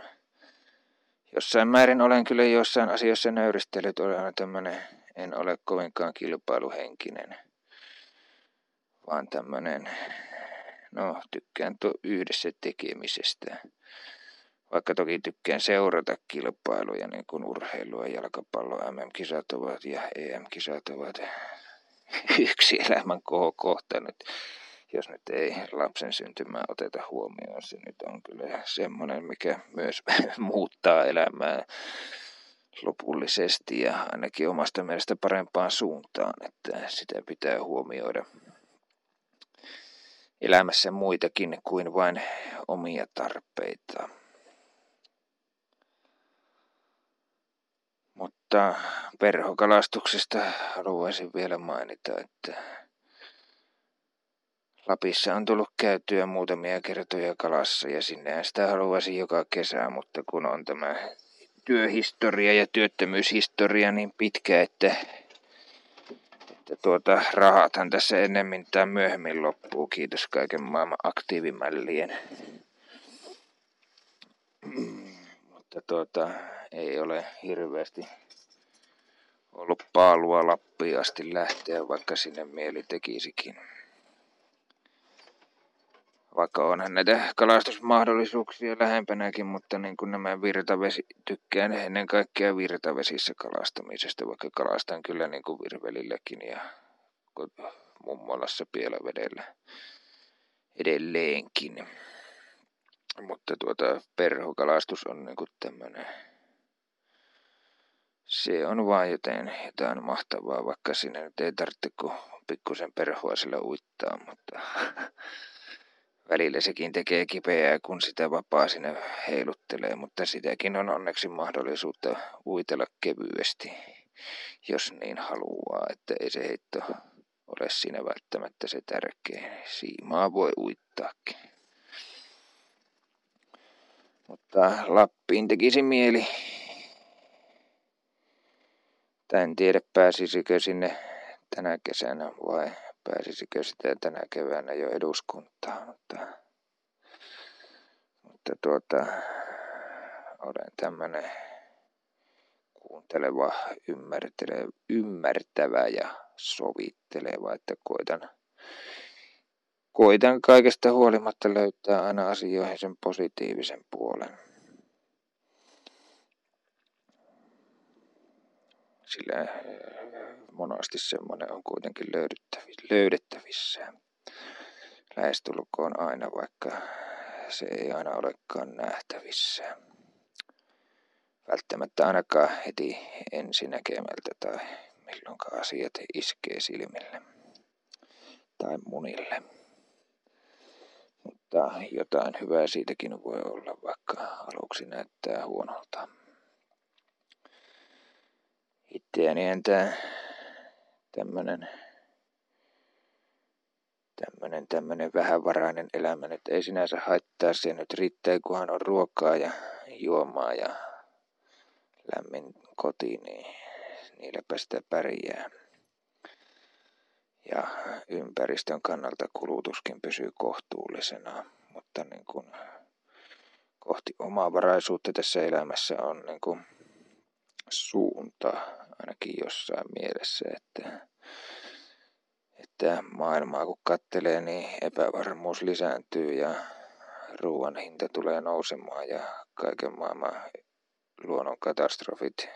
A: jossain määrin olen kyllä jossain asioissa nöyristellyt, olen tämmöinen, en ole kovinkaan kilpailuhenkinen, vaan tämmöinen, no tykkään tuo yhdessä tekemisestä vaikka toki tykkään seurata kilpailuja, niin kuin urheilua, jalkapallo, MM-kisat ovat ja EM-kisat ovat (laughs) yksi elämän kohta nyt. Jos nyt ei lapsen syntymää oteta huomioon, se nyt on kyllä semmoinen, mikä myös (laughs) muuttaa elämää lopullisesti ja ainakin omasta mielestä parempaan suuntaan, että sitä pitää huomioida elämässä muitakin kuin vain omia tarpeita. Mutta perhokalastuksesta haluaisin vielä mainita, että Lapissa on tullut käytyä muutamia kertoja kalassa ja sinne sitä haluaisin joka kesä, mutta kun on tämä työhistoria ja työttömyyshistoria niin pitkä, että, että tuota, rahathan tässä ennemmin tai myöhemmin loppuu. Kiitos kaiken maailman aktiivimällien. mutta tuota, ei ole hirveästi ollut paalua Lappiin asti lähteä, vaikka sinne mieli tekisikin. Vaikka onhan näitä kalastusmahdollisuuksia lähempänäkin, mutta niin kuin nämä virtavesi, tykkään ennen kaikkea virtavesissä kalastamisesta, vaikka kalastan kyllä niin kuin virvelilläkin ja mummolassa pielävedellä edelleenkin. Mutta tuota perhokalastus on niin kuin tämmöinen se on vaan jotain, jotain mahtavaa, vaikka sinne nyt ei tarvitse kuin pikkusen perhoa sillä uittaa, mutta (laughs) välillä sekin tekee kipeää, kun sitä vapaa sinne heiluttelee, mutta sitäkin on onneksi mahdollisuutta uitella kevyesti, jos niin haluaa, että ei se heitto ole siinä välttämättä se tärkein. Siimaa voi uittaakin. Mutta Lappiin tekisi mieli en tiedä pääsisikö sinne tänä kesänä vai pääsisikö sitä tänä keväänä jo eduskuntaan, mutta, mutta tuota, olen tämmöinen kuunteleva, ymmärtävä ja sovitteleva, että koitan, koitan kaikesta huolimatta löytää aina asioihin sen positiivisen puolen. Sillä monasti semmoinen on kuitenkin löydettävissä. Lähestulkoon aina, vaikka se ei aina olekaan nähtävissä. Välttämättä ainakaan heti ensinäkemältä tai milloinkaan asiat iskee silmille tai munille. Mutta jotain hyvää siitäkin voi olla, vaikka aluksi näyttää huonolta itseäni entä tämmönen tämmönen, tämmönen vähävarainen elämä nyt ei sinänsä haittaa. Se nyt riittää, kunhan on ruokaa ja juomaa ja lämmin koti, niin niilläpä sitä pärjää. Ja ympäristön kannalta kulutuskin pysyy kohtuullisena, mutta niin kuin kohti omavaraisuutta tässä elämässä on niin kuin suunta, ainakin jossain mielessä, että, että maailmaa kun kattelee, niin epävarmuus lisääntyy ja ruoan hinta tulee nousemaan ja kaiken maailman luonnonkatastrofit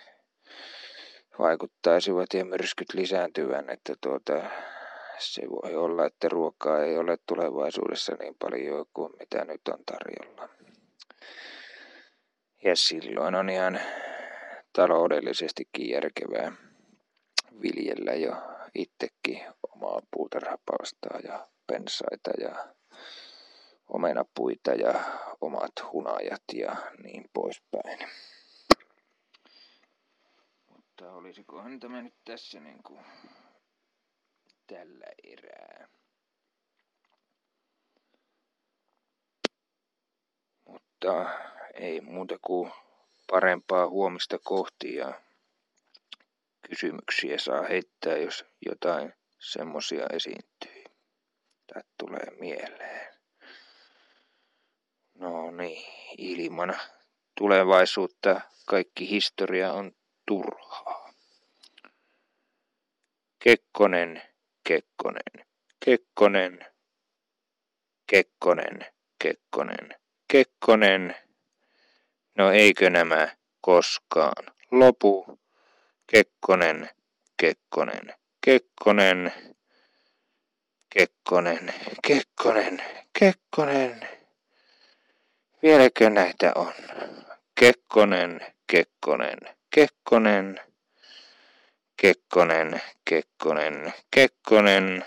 A: vaikuttaisivat ja myrskyt lisääntyvän, että tuota, se voi olla, että ruokaa ei ole tulevaisuudessa niin paljon kuin mitä nyt on tarjolla. Ja silloin on ihan taloudellisestikin järkevää viljellä jo itsekin omaa puutarhapalstaa ja pensaita ja omenapuita ja omat hunajat ja niin poispäin. Mutta olisikohan tämä nyt tässä niin kuin tällä erää. Mutta ei muuta kuin parempaa huomista kohti ja kysymyksiä saa heittää, jos jotain semmosia esiintyy tai tulee mieleen. No niin, ilman tulevaisuutta kaikki historia on turhaa. Kekkonen, Kekkonen, Kekkonen, Kekkonen, Kekkonen, Kekkonen. No eikö nämä koskaan lopu? Kekkonen, Kekkonen, Kekkonen, Kekkonen, Kekkonen, Kekkonen. Vieläkö näitä on? Kekkonen, Kekkonen, Kekkonen, Kekkonen, Kekkonen, Kekkonen.